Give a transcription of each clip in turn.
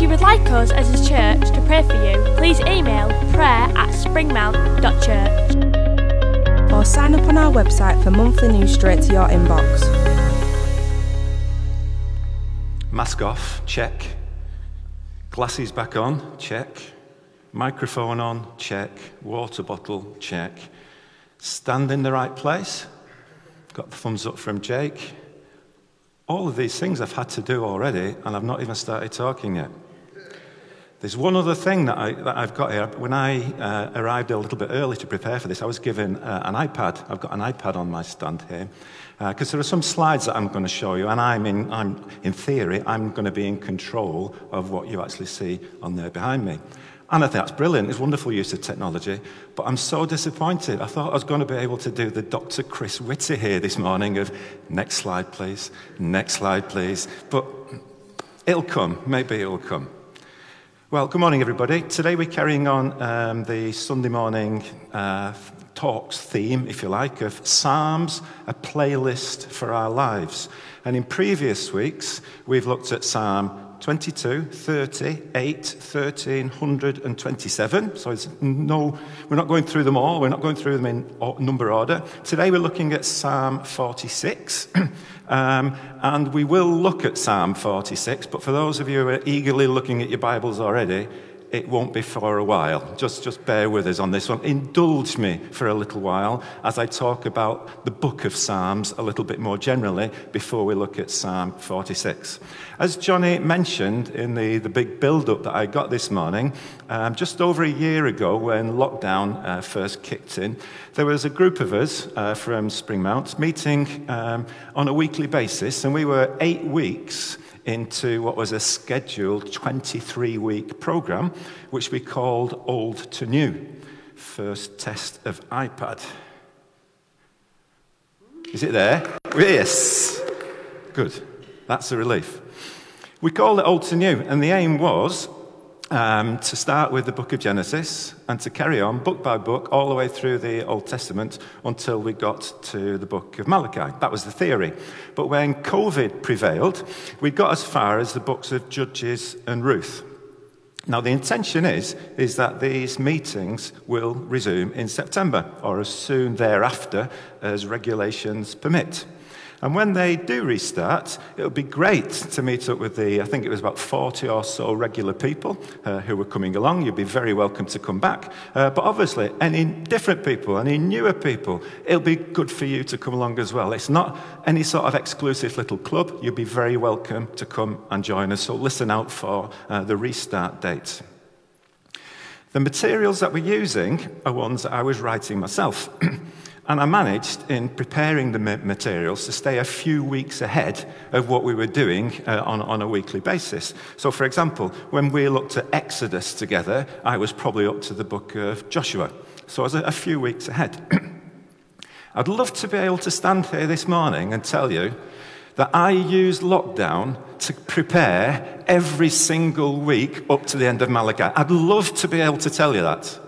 If you would like us as a church to pray for you, please email prayer at springmount.church. Or sign up on our website for monthly news straight to your inbox. Mask off, check. Glasses back on, check. Microphone on, check. Water bottle, check. Stand in the right place. Got the thumbs up from Jake. All of these things I've had to do already, and I've not even started talking yet. There's one other thing that, I, that I've got here. When I uh, arrived a little bit early to prepare for this, I was given uh, an iPad. I've got an iPad on my stand here. Because uh, there are some slides that I'm going to show you, and I'm in, I'm, in theory, I'm going to be in control of what you actually see on there behind me. And I think that's brilliant. It's wonderful use of technology. But I'm so disappointed. I thought I was going to be able to do the Dr. Chris Whitty here this morning of next slide, please, next slide, please. But it'll come. Maybe it'll come. Well, good morning, everybody. Today we're carrying on um, the Sunday morning uh, talks theme, if you like, of Psalms, a playlist for our lives. And in previous weeks, we've looked at Psalm 22, 30, 8, 13, 127. So it's no, we're not going through them all. We're not going through them in number order. Today we're looking at Psalm 46. um, and we will look at Psalm 46. But for those of you who are eagerly looking at your Bibles already, it won't be for a while. Just, just bear with us on this one. Indulge me for a little while as I talk about the book of Psalms a little bit more generally before we look at Psalm 46. As Johnny mentioned in the, the big build up that I got this morning, um, just over a year ago when lockdown uh, first kicked in, there was a group of us uh, from Springmount meeting um, on a weekly basis, and we were eight weeks into what was a scheduled 23 week program, which we called Old to New. First test of iPad. Is it there? Yes. Good. That's a relief. We called it Old to New, and the aim was um, to start with the book of Genesis and to carry on book by book all the way through the Old Testament until we got to the book of Malachi. That was the theory. But when COVID prevailed, we got as far as the books of Judges and Ruth. Now, the intention is, is that these meetings will resume in September or as soon thereafter as regulations permit. And when they do restart, it would be great to meet up with the, I think it was about 40 or so regular people uh, who were coming along. You'd be very welcome to come back. Uh, but obviously, any different people, any newer people, it'll be good for you to come along as well. It's not any sort of exclusive little club. You'd be very welcome to come and join us. So listen out for uh, the restart date. The materials that we're using are ones that I was writing myself. And I managed, in preparing the materials, to stay a few weeks ahead of what we were doing uh, on, on a weekly basis. So, for example, when we looked at Exodus together, I was probably up to the book of Joshua. So I was a, a few weeks ahead. I'd love to be able to stand here this morning and tell you that I used lockdown to prepare every single week up to the end of Malachi. I'd love to be able to tell you that,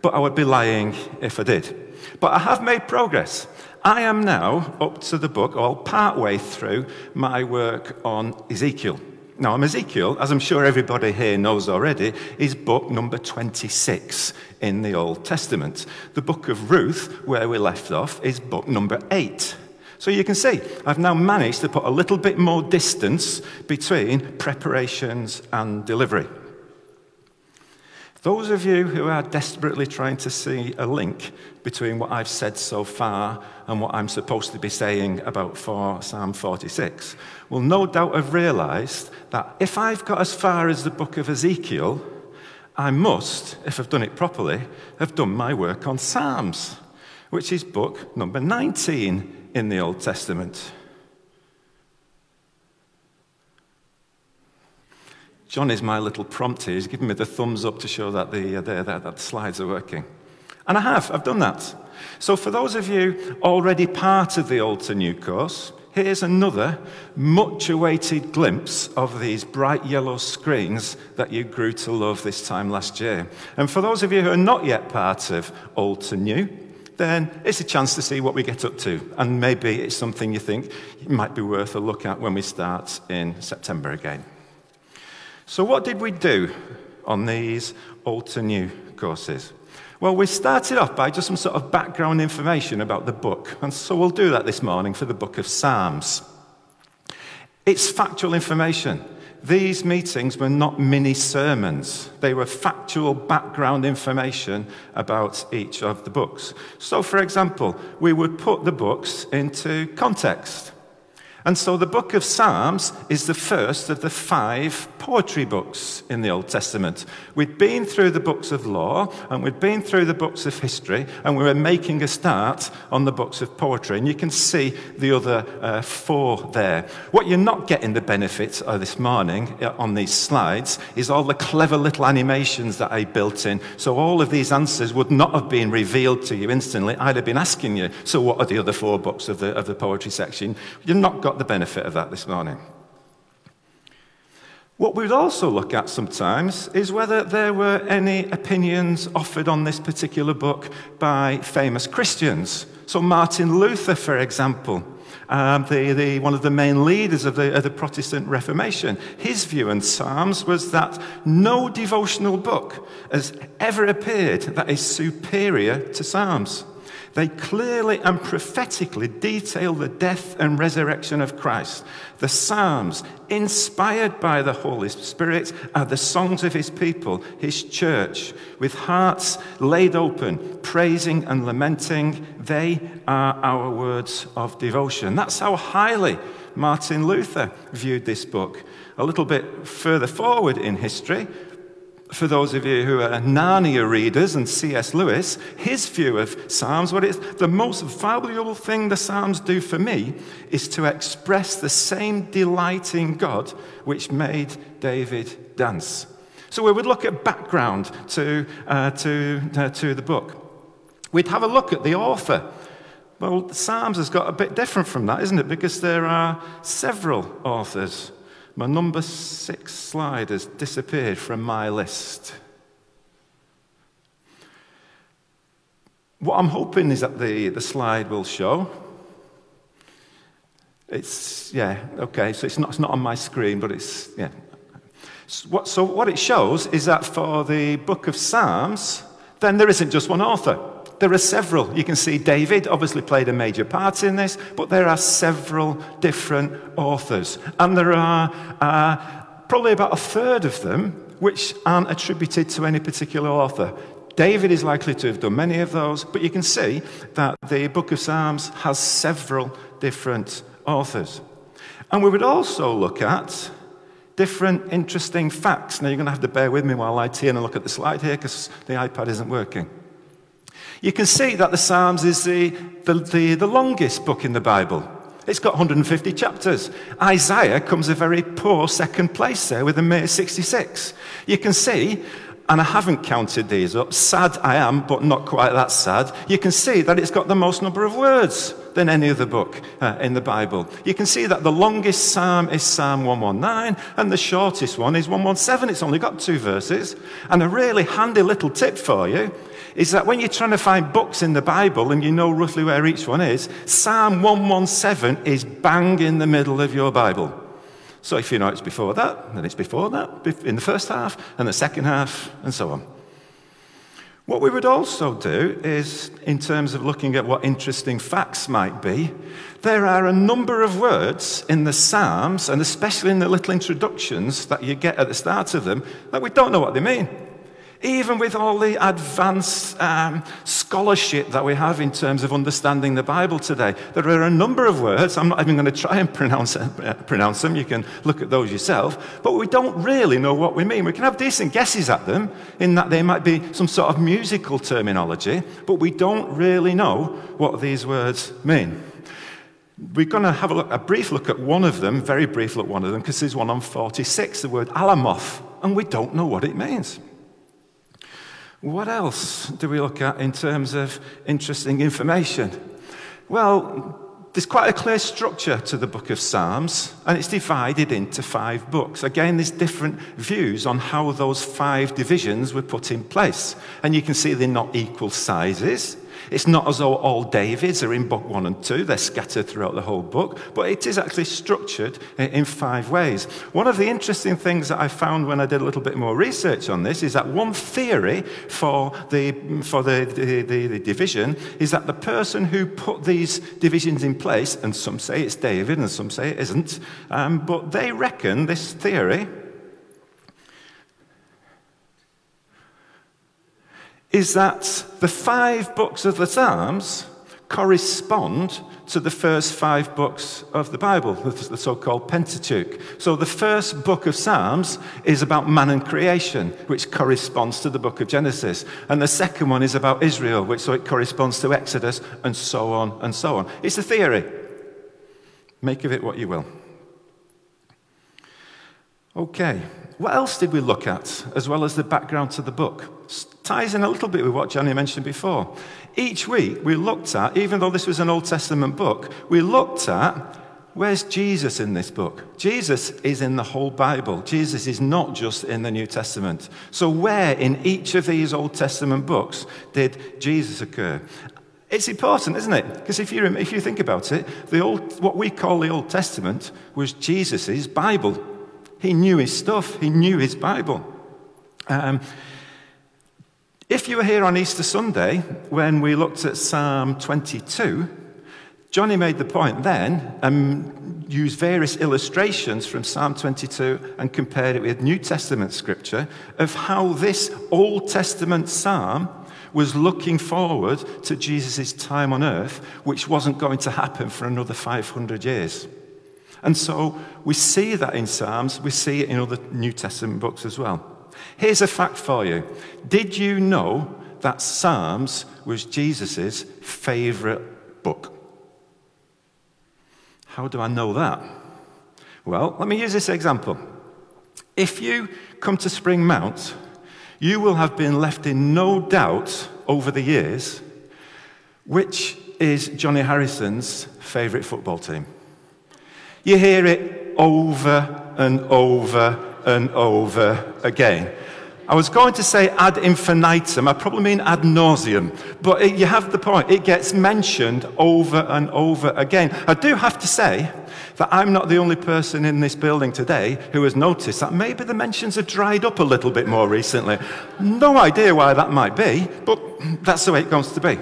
but I would be lying if I did. But I have made progress. I am now up to the book, or part way through my work on Ezekiel. Now, Ezekiel, as I'm sure everybody here knows already, is book number 26 in the Old Testament. The book of Ruth, where we left off, is book number 8. So you can see, I've now managed to put a little bit more distance between preparations and delivery. Those of you who are desperately trying to see a link between what I've said so far and what I'm supposed to be saying about for Psalm 46 will no doubt have realized that if I've got as far as the book of Ezekiel, I must, if I've done it properly, have done my work on Psalms, which is book number 19 in the Old Testament. John is my little prompter. He's giving me the thumbs up to show that the, uh, that the slides are working. And I have, I've done that. So, for those of you already part of the Old to New course, here's another much awaited glimpse of these bright yellow screens that you grew to love this time last year. And for those of you who are not yet part of Old to New, then it's a chance to see what we get up to. And maybe it's something you think might be worth a look at when we start in September again. So, what did we do on these old to new courses? Well, we started off by just some sort of background information about the book, and so we'll do that this morning for the book of Psalms. It's factual information. These meetings were not mini sermons, they were factual background information about each of the books. So, for example, we would put the books into context. And so the book of Psalms is the first of the five poetry books in the Old Testament. We'd been through the books of law and we'd been through the books of history and we were making a start on the books of poetry. And you can see the other uh, four there. What you're not getting the benefit of this morning uh, on these slides is all the clever little animations that I built in. So all of these answers would not have been revealed to you instantly. I'd have been asking you, so what are the other four books of the, of the poetry section? You've not got the benefit of that this morning. What we'd also look at sometimes is whether there were any opinions offered on this particular book by famous Christians. So, Martin Luther, for example, um, the, the, one of the main leaders of the, of the Protestant Reformation, his view on Psalms was that no devotional book has ever appeared that is superior to Psalms. They clearly and prophetically detail the death and resurrection of Christ. The Psalms, inspired by the Holy Spirit, are the songs of his people, his church, with hearts laid open, praising and lamenting. They are our words of devotion. That's how highly Martin Luther viewed this book. A little bit further forward in history, for those of you who are Narnia readers and C.S. Lewis, his view of Psalms, what is the most valuable thing the Psalms do for me is to express the same delight in God which made David dance. So we would look at background to, uh, to, uh, to the book. We'd have a look at the author. Well, Psalms has got a bit different from that, isn't it? Because there are several authors. My number six slide has disappeared from my list. What I'm hoping is that the, the slide will show. It's, yeah, okay, so it's not, it's not on my screen, but it's, yeah. So what, so what it shows is that for the book of Psalms, then there isn't just one author. There are several. You can see David obviously played a major part in this, but there are several different authors. And there are uh, probably about a third of them which aren't attributed to any particular author. David is likely to have done many of those, but you can see that the book of Psalms has several different authors. And we would also look at different interesting facts. Now, you're going to have to bear with me while I turn and look at the slide here because the iPad isn't working. You can see that the Psalms is the, the, the, the longest book in the Bible. It's got 150 chapters. Isaiah comes a very poor second place there with a mere 66. You can see, and I haven't counted these up, sad I am, but not quite that sad. You can see that it's got the most number of words than any other book uh, in the Bible. You can see that the longest psalm is Psalm 119, and the shortest one is 117. It's only got two verses. And a really handy little tip for you is that when you're trying to find books in the Bible and you know roughly where each one is, Psalm 117 is bang in the middle of your Bible. So if you know it's before that, then it's before that, in the first half, and the second half, and so on. What we would also do is, in terms of looking at what interesting facts might be, there are a number of words in the Psalms, and especially in the little introductions that you get at the start of them, that we don't know what they mean. Even with all the advanced um, scholarship that we have in terms of understanding the Bible today, there are a number of words. I'm not even going to try and pronounce, uh, pronounce them. You can look at those yourself. But we don't really know what we mean. We can have decent guesses at them, in that they might be some sort of musical terminology, but we don't really know what these words mean. We're going to have a, look, a brief look at one of them, very brief look at one of them, because there's one on 46, the word alamoth, and we don't know what it means. What else do we look at in terms of interesting information? Well, there's quite a clear structure to the book of Psalms, and it's divided into five books. Again, there's different views on how those five divisions were put in place. And you can see they're not equal sizes. It's not as though all Davids are in book one and two, they're scattered throughout the whole book, but it is actually structured in five ways. One of the interesting things that I found when I did a little bit more research on this is that one theory for the, for the, the, the, the division is that the person who put these divisions in place, and some say it's David and some say it isn't, um, but they reckon this theory is that the five books of the Psalms correspond to the first five books of the Bible, the so called Pentateuch. So the first book of Psalms is about man and creation, which corresponds to the book of Genesis. And the second one is about Israel, which so it corresponds to Exodus, and so on and so on. It's a theory. Make of it what you will. Okay, what else did we look at, as well as the background to the book? Ties in a little bit with what Johnny mentioned before. Each week we looked at, even though this was an Old Testament book, we looked at where's Jesus in this book? Jesus is in the whole Bible. Jesus is not just in the New Testament. So, where in each of these Old Testament books did Jesus occur? It's important, isn't it? Because if you, if you think about it, the old, what we call the Old Testament was Jesus' Bible. He knew his stuff, he knew his Bible. Um, if you were here on Easter Sunday when we looked at Psalm 22, Johnny made the point then and used various illustrations from Psalm 22 and compared it with New Testament scripture of how this Old Testament psalm was looking forward to Jesus' time on earth, which wasn't going to happen for another 500 years. And so we see that in Psalms, we see it in other New Testament books as well. Here's a fact for you. Did you know that Psalms was Jesus' favorite book? How do I know that? Well, let me use this example. If you come to Springmount, you will have been left in no doubt over the years which is Johnny Harrison's favourite football team. You hear it over and over and over again. I was going to say ad infinitum. I probably mean ad nauseum. But it, you have the point. It gets mentioned over and over again. I do have to say that I'm not the only person in this building today who has noticed that maybe the mentions have dried up a little bit more recently. No idea why that might be, but that's the way it comes to be.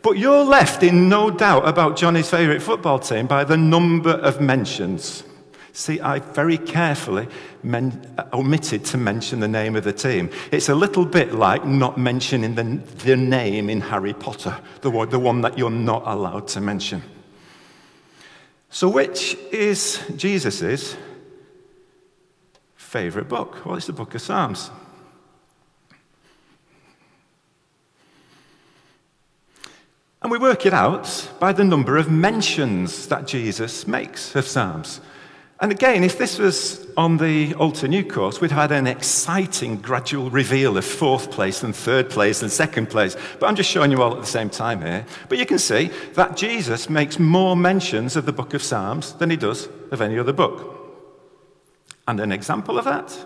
But you're left in no doubt about Johnny's favourite football team by the number of mentions. See, I very carefully men- uh, omitted to mention the name of the team. It's a little bit like not mentioning the, the name in Harry Potter, the one, the one that you're not allowed to mention. So, which is Jesus' favourite book? Well, it's the book of Psalms. And we work it out by the number of mentions that Jesus makes of Psalms. And again, if this was on the Old to New course, we'd had an exciting gradual reveal of fourth place and third place and second place. But I'm just showing you all at the same time here. But you can see that Jesus makes more mentions of the book of Psalms than he does of any other book. And an example of that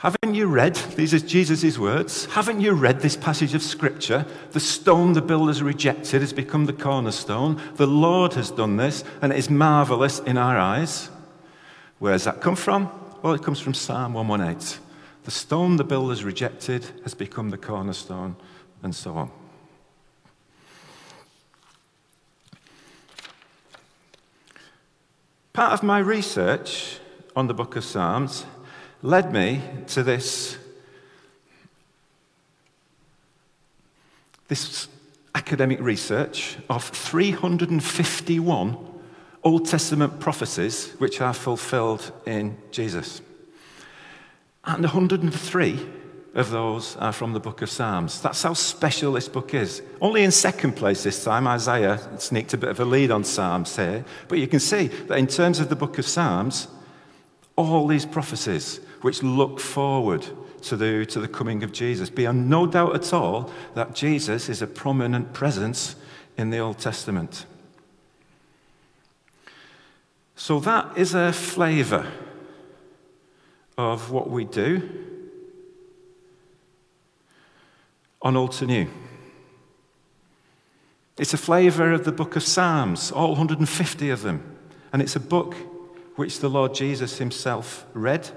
Haven't you read, these are Jesus' words, haven't you read this passage of Scripture? The stone the builders rejected has become the cornerstone. The Lord has done this, and it is marvelous in our eyes. Where does that come from? Well, it comes from Psalm 118. The stone the builders rejected has become the cornerstone, and so on. Part of my research on the book of Psalms led me to this, this academic research of 351 Old Testament prophecies which are fulfilled in Jesus. And 103 of those are from the book of Psalms. That's how special this book is. Only in second place this time, Isaiah sneaked a bit of a lead on Psalms here. But you can see that in terms of the book of Psalms, all these prophecies which look forward to the, to the coming of Jesus, beyond no doubt at all that Jesus is a prominent presence in the Old Testament. So that is a flavour of what we do on Old to New. It's a flavour of the book of Psalms, all 150 of them. And it's a book which the Lord Jesus himself read,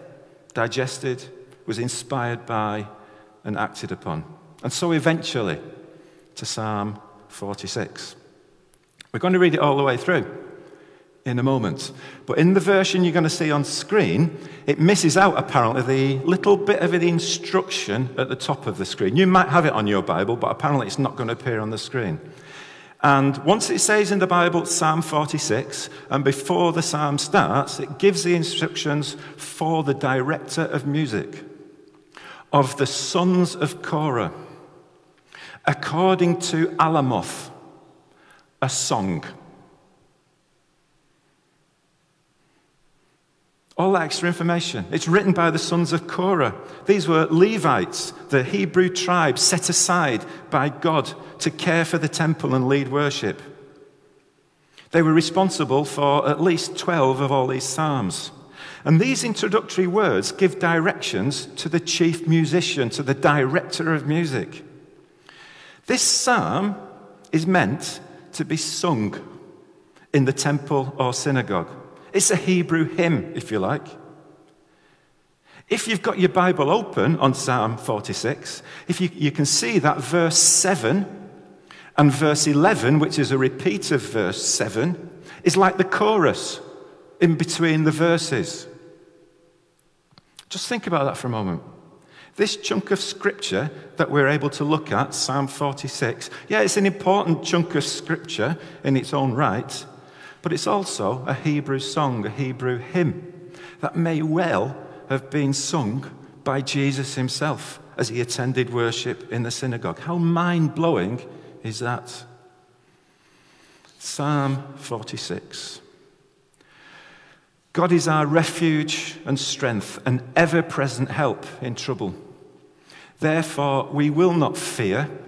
digested, was inspired by, and acted upon. And so eventually to Psalm 46. We're going to read it all the way through in a moment. But in the version you're going to see on screen, it misses out apparently the little bit of the instruction at the top of the screen. You might have it on your Bible, but apparently it's not going to appear on the screen. And once it says in the Bible Psalm 46, and before the psalm starts, it gives the instructions for the director of music of the sons of Korah, according to Alamoth, a song. All that extra information. It's written by the sons of Korah. These were Levites, the Hebrew tribe set aside by God to care for the temple and lead worship. They were responsible for at least 12 of all these psalms. And these introductory words give directions to the chief musician, to the director of music. This psalm is meant to be sung in the temple or synagogue. It's a Hebrew hymn, if you like. If you've got your Bible open on Psalm 46, if you, you can see that verse 7 and verse 11, which is a repeat of verse 7, is like the chorus in between the verses. Just think about that for a moment. This chunk of scripture that we're able to look at, Psalm 46, yeah, it's an important chunk of scripture in its own right, but it's also a Hebrew song, a Hebrew hymn that may well have been sung by Jesus himself as he attended worship in the synagogue. How mind blowing is that? Psalm 46. God is our refuge and strength, an ever present help in trouble. Therefore, we will not fear,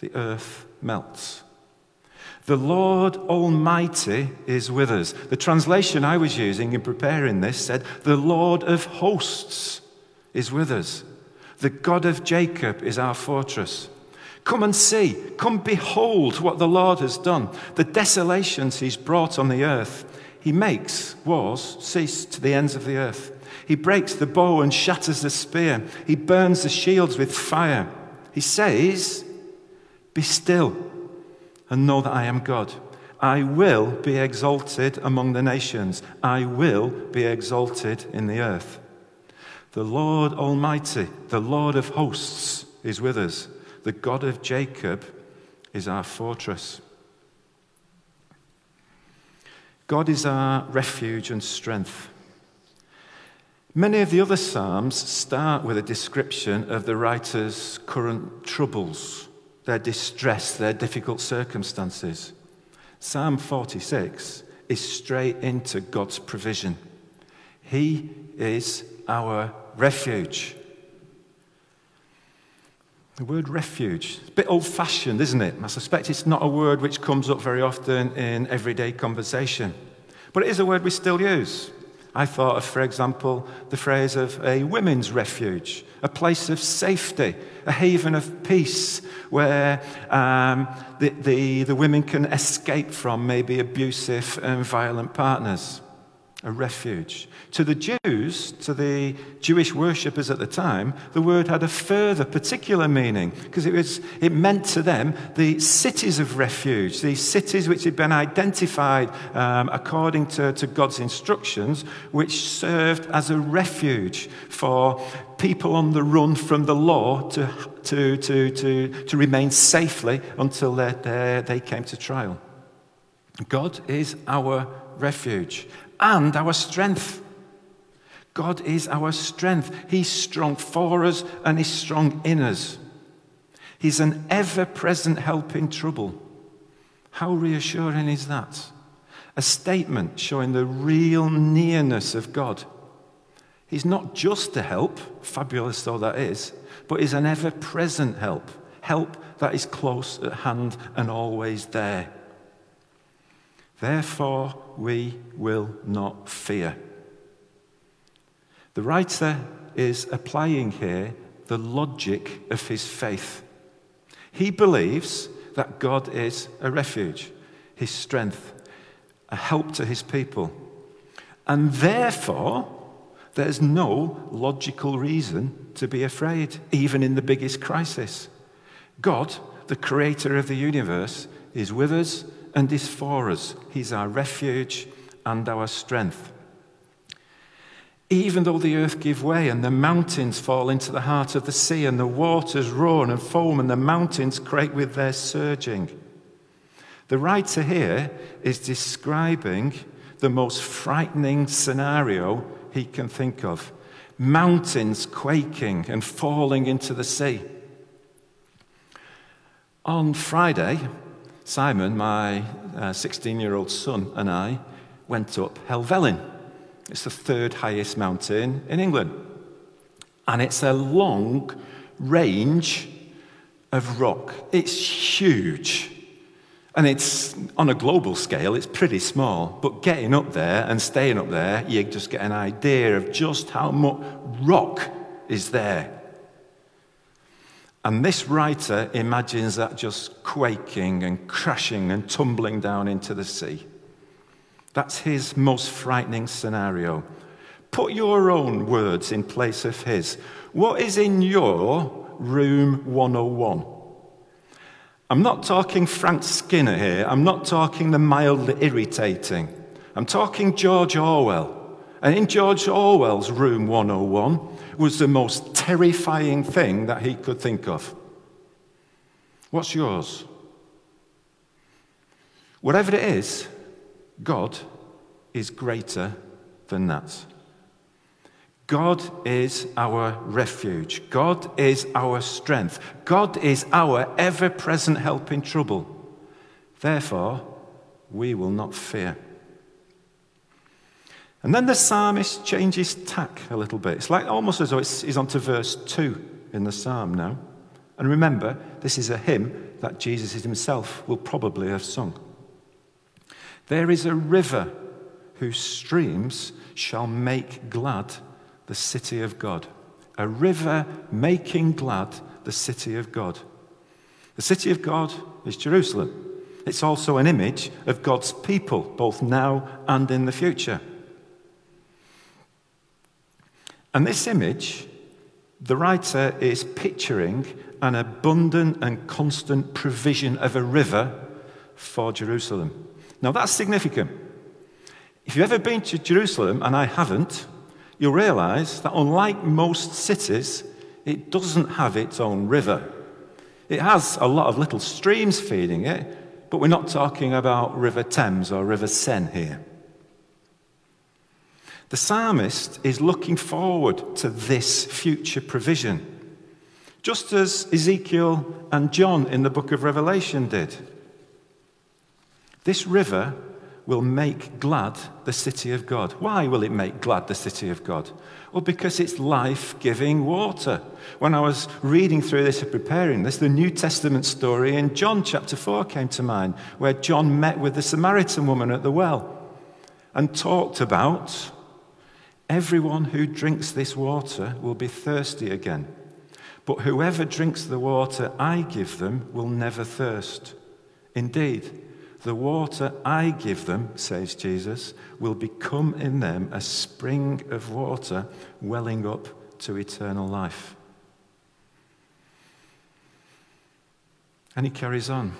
the earth melts. The Lord Almighty is with us. The translation I was using in preparing this said, The Lord of hosts is with us. The God of Jacob is our fortress. Come and see, come behold what the Lord has done, the desolations he's brought on the earth. He makes wars cease to the ends of the earth. He breaks the bow and shatters the spear. He burns the shields with fire. He says, Be still and know that I am God. I will be exalted among the nations. I will be exalted in the earth. The Lord Almighty, the Lord of hosts, is with us. The God of Jacob is our fortress. God is our refuge and strength. Many of the other Psalms start with a description of the writer's current troubles, their distress, their difficult circumstances. Psalm 46 is straight into God's provision. He is our refuge. The word refuge, it's a bit old fashioned, isn't it? I suspect it's not a word which comes up very often in everyday conversation. But it is a word we still use. I thought of, for example, the phrase of a women's refuge, a place of safety, a haven of peace where um, the, the, the women can escape from maybe abusive and violent partners. A refuge. To the Jews, to the Jewish worshippers at the time, the word had a further particular meaning because it, was, it meant to them the cities of refuge, these cities which had been identified um, according to, to God's instructions, which served as a refuge for people on the run from the law to, to, to, to, to remain safely until they, they, they came to trial. God is our refuge and our strength. God is our strength. He's strong for us and He's strong in us. He's an ever present help in trouble. How reassuring is that? A statement showing the real nearness of God. He's not just a help, fabulous though that is, but is an ever present help, help that is close at hand and always there. Therefore, we will not fear. The writer is applying here the logic of his faith. He believes that God is a refuge, his strength, a help to his people. And therefore, there's no logical reason to be afraid, even in the biggest crisis. God, the creator of the universe, is with us and is for us. He's our refuge and our strength. Even though the earth give way and the mountains fall into the heart of the sea and the waters roar and foam and the mountains quake with their surging. The writer here is describing the most frightening scenario he can think of mountains quaking and falling into the sea. On Friday, Simon, my 16 uh, year old son, and I went up Helvellyn. It's the third highest mountain in England. And it's a long range of rock. It's huge. And it's on a global scale, it's pretty small. But getting up there and staying up there, you just get an idea of just how much rock is there. And this writer imagines that just quaking and crashing and tumbling down into the sea. That's his most frightening scenario. Put your own words in place of his. What is in your room 101? I'm not talking Frank Skinner here. I'm not talking the mildly irritating. I'm talking George Orwell. And in George Orwell's room 101, was the most terrifying thing that he could think of. What's yours? Whatever it is, God is greater than that. God is our refuge. God is our strength. God is our ever present help in trouble. Therefore, we will not fear. And then the psalmist changes tack a little bit. It's like almost as though he's on to verse 2 in the psalm now. And remember, this is a hymn that Jesus himself will probably have sung. There is a river whose streams shall make glad the city of God. A river making glad the city of God. The city of God is Jerusalem. It's also an image of God's people, both now and in the future. And this image, the writer is picturing an abundant and constant provision of a river for Jerusalem. Now, that's significant. If you've ever been to Jerusalem, and I haven't, you'll realize that unlike most cities, it doesn't have its own river. It has a lot of little streams feeding it, but we're not talking about River Thames or River Seine here. The psalmist is looking forward to this future provision, just as Ezekiel and John in the book of Revelation did. This river will make glad the city of God. Why will it make glad the city of God? Well, because it's life giving water. When I was reading through this and preparing this, the New Testament story in John chapter 4 came to mind, where John met with the Samaritan woman at the well and talked about Everyone who drinks this water will be thirsty again. But whoever drinks the water I give them will never thirst. Indeed, The water I give them, says Jesus, will become in them a spring of water welling up to eternal life. And he carries on.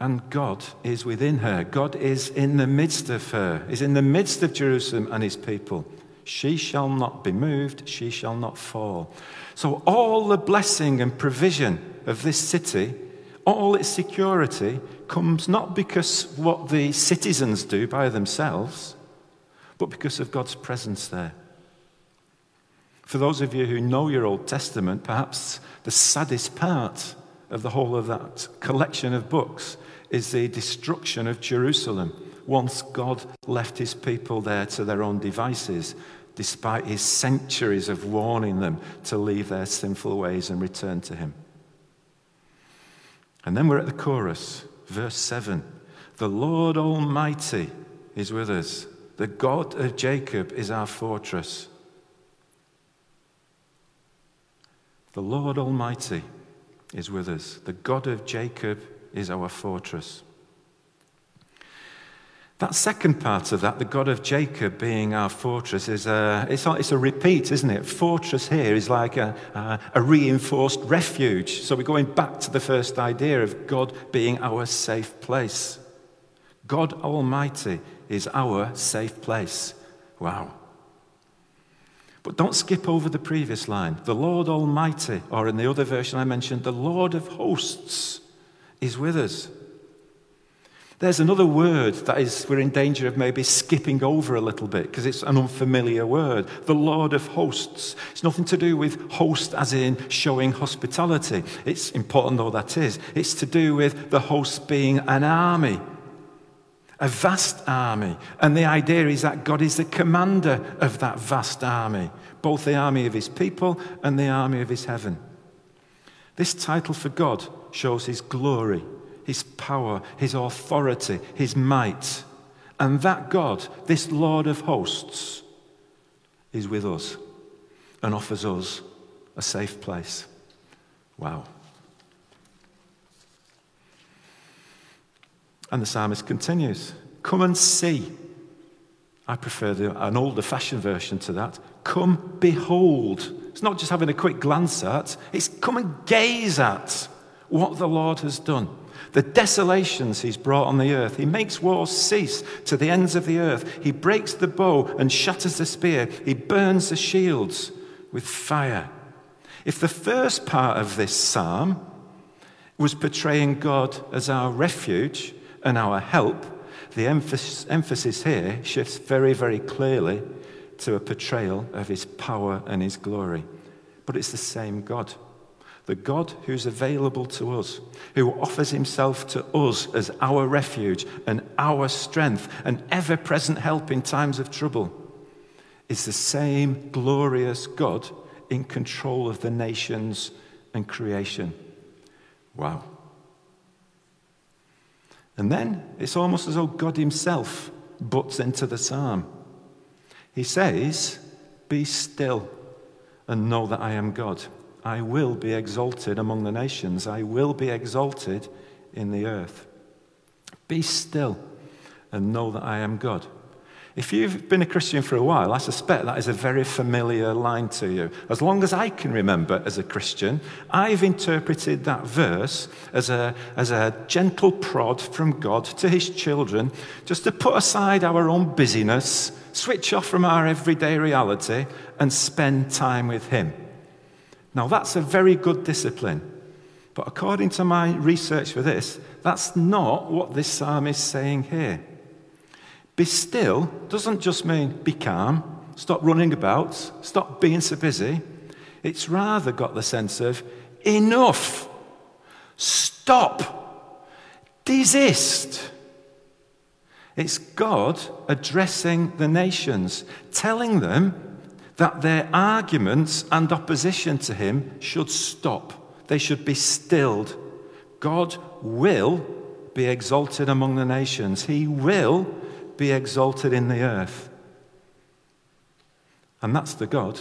And God is within her. God is in the midst of her, is in the midst of Jerusalem and his people. She shall not be moved, she shall not fall. So, all the blessing and provision of this city, all its security, comes not because what the citizens do by themselves, but because of God's presence there. For those of you who know your Old Testament, perhaps the saddest part of the whole of that collection of books is the destruction of Jerusalem once God left his people there to their own devices, despite his centuries of warning them to leave their sinful ways and return to him. And then we're at the chorus, verse 7 The Lord Almighty is with us, the God of Jacob is our fortress. The Lord Almighty is with us. The God of Jacob is our fortress. That second part of that, the God of Jacob being our fortress, is a, it's a, it's a repeat, isn't it? Fortress here is like a, a, a reinforced refuge. So we're going back to the first idea of God being our safe place. God Almighty is our safe place. Wow. But don't skip over the previous line. The Lord Almighty, or in the other version I mentioned, the Lord of hosts is with us. There's another word that is, we're in danger of maybe skipping over a little bit because it's an unfamiliar word. The Lord of hosts. It's nothing to do with host as in showing hospitality. It's important though that is. It's to do with the host being an army a vast army. And the idea is that God is the commander of that vast army, both the army of his people and the army of his heaven. This title for God shows his glory, his power, his authority, his might. And that God, this Lord of hosts, is with us and offers us a safe place. Wow. And the psalmist continues Come and see. I prefer the, an older fashioned version to that. Come behold. It's not just having a quick glance at, it's come and gaze at what the Lord has done. The desolations he's brought on the earth. He makes wars cease to the ends of the earth. He breaks the bow and shatters the spear. He burns the shields with fire. If the first part of this psalm was portraying God as our refuge, and our help, the emphasis here shifts very, very clearly to a portrayal of his power and his glory. But it's the same God. The God who's available to us, who offers himself to us as our refuge and our strength and ever present help in times of trouble, is the same glorious God in control of the nations and creation. Wow. And then it's almost as though God Himself butts into the psalm. He says, Be still and know that I am God. I will be exalted among the nations, I will be exalted in the earth. Be still and know that I am God. If you've been a Christian for a while, I suspect that is a very familiar line to you. As long as I can remember as a Christian, I've interpreted that verse as a, as a gentle prod from God to his children, just to put aside our own busyness, switch off from our everyday reality, and spend time with him. Now, that's a very good discipline. But according to my research for this, that's not what this psalm is saying here. Be still doesn't just mean be calm, stop running about, stop being so busy. It's rather got the sense of enough, stop, desist. It's God addressing the nations, telling them that their arguments and opposition to Him should stop. They should be stilled. God will be exalted among the nations. He will be exalted in the earth. And that's the God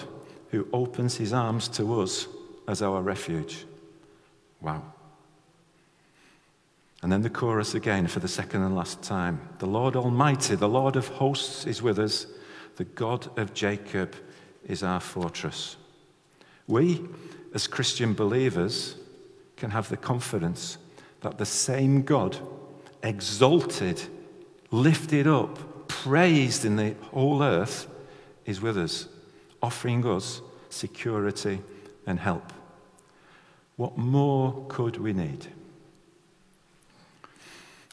who opens his arms to us as our refuge. Wow. And then the chorus again for the second and last time. The Lord Almighty, the Lord of hosts is with us. The God of Jacob is our fortress. We, as Christian believers, can have the confidence that the same God, exalted, lifted up, praised in the whole earth, is with us, offering us security and help. What more could we need?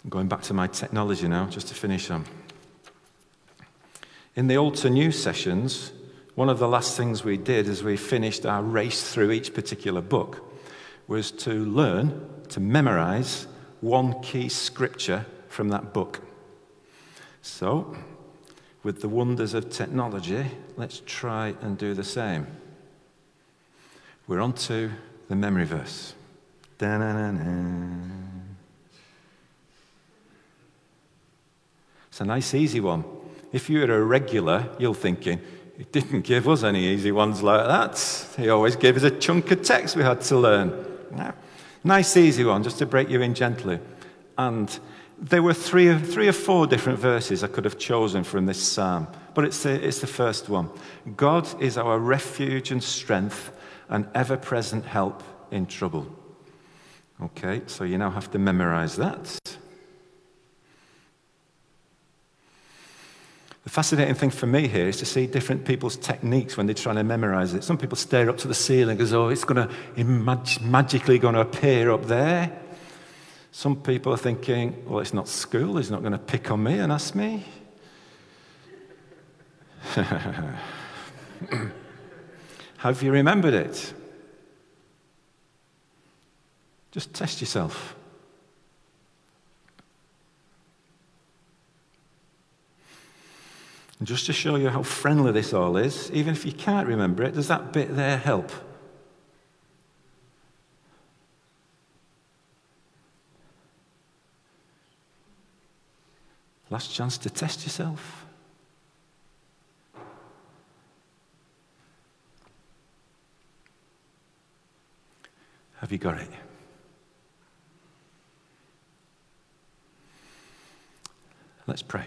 Going back to my technology now, just to finish on. In the to New sessions, one of the last things we did as we finished our race through each particular book was to learn, to memorize one key scripture from that book. So, with the wonders of technology, let's try and do the same. We're on to the memory verse. Da-na-na-na. It's a nice, easy one. If you're a regular, you're thinking, he didn't give us any easy ones like that. He always gave us a chunk of text we had to learn. Nice, easy one, just to break you in gently. And there were three, or, three or four different verses I could have chosen from this psalm, but it's the, it's the first one. God is our refuge and strength, and ever present help in trouble. Okay, so you now have to memorize that. The fascinating thing for me here is to see different people's techniques when they're trying to memorize it. Some people stare up to the ceiling as though it's going to mag- magically going to appear up there. Some people are thinking, well, it's not school, he's not going to pick on me and ask me. Have you remembered it? Just test yourself. And just to show you how friendly this all is, even if you can't remember it, does that bit there help? Last chance to test yourself. Have you got it? Let's pray.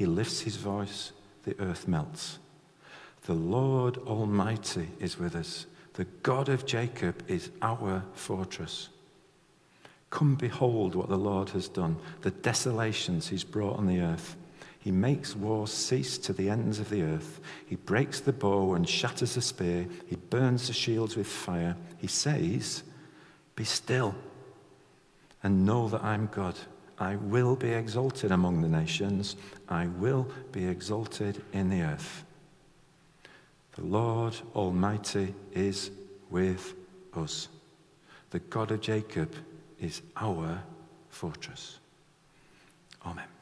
He lifts his voice, the earth melts. The Lord Almighty is with us. The God of Jacob is our fortress. Come behold what the Lord has done, the desolations he's brought on the earth. He makes war cease to the ends of the earth. He breaks the bow and shatters the spear. He burns the shields with fire. He says, Be still and know that I'm God. I will be exalted among the nations. I will be exalted in the earth. The Lord Almighty is with us. The God of Jacob is our fortress. Amen.